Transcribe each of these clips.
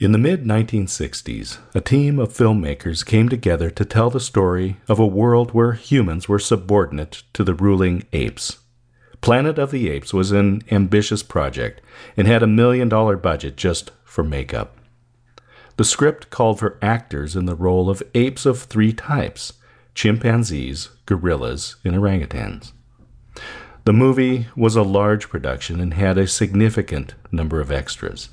In the mid 1960s, a team of filmmakers came together to tell the story of a world where humans were subordinate to the ruling apes. Planet of the Apes was an ambitious project and had a million dollar budget just for makeup. The script called for actors in the role of apes of three types chimpanzees, gorillas, and orangutans. The movie was a large production and had a significant number of extras.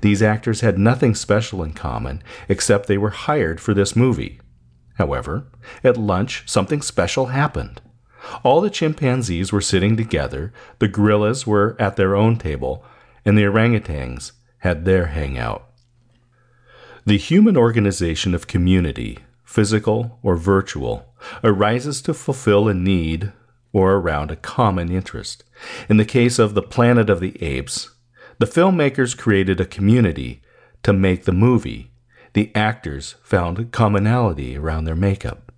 These actors had nothing special in common except they were hired for this movie. However, at lunch, something special happened. All the chimpanzees were sitting together, the gorillas were at their own table, and the orangutans had their hangout. The human organization of community, physical or virtual, arises to fulfill a need or around a common interest. In the case of the Planet of the Apes, the filmmakers created a community to make the movie. The actors found commonality around their makeup.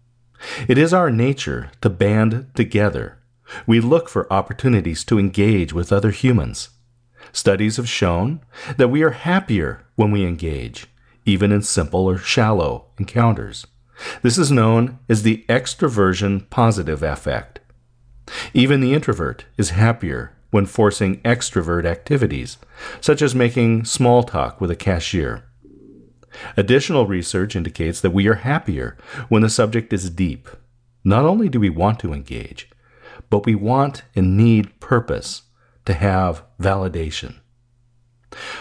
It is our nature to band together. We look for opportunities to engage with other humans. Studies have shown that we are happier when we engage, even in simple or shallow encounters. This is known as the extroversion positive effect. Even the introvert is happier when forcing extrovert activities, such as making small talk with a cashier. Additional research indicates that we are happier when the subject is deep. Not only do we want to engage, but we want and need purpose to have validation.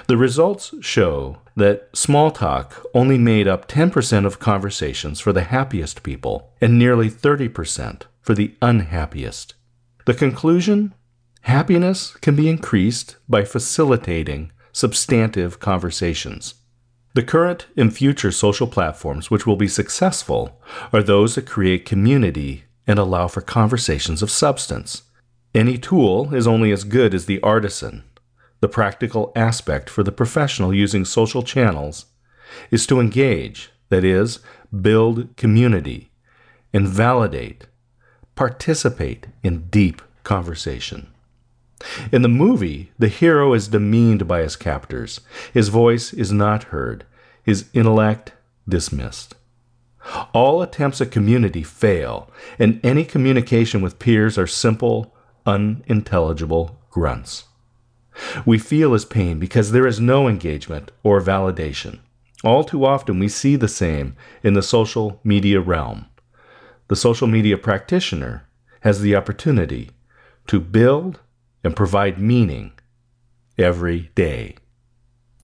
The results show that small talk only made up 10% of conversations for the happiest people and nearly 30% for the unhappiest. The conclusion Happiness can be increased by facilitating substantive conversations. The current and future social platforms which will be successful are those that create community and allow for conversations of substance. Any tool is only as good as the artisan. The practical aspect for the professional using social channels is to engage, that is, build community, and validate, participate in deep conversation. In the movie, the hero is demeaned by his captors. His voice is not heard, his intellect dismissed. All attempts at community fail, and any communication with peers are simple, unintelligible grunts. We feel his pain because there is no engagement or validation. All too often, we see the same in the social media realm. The social media practitioner has the opportunity to build and provide meaning every day.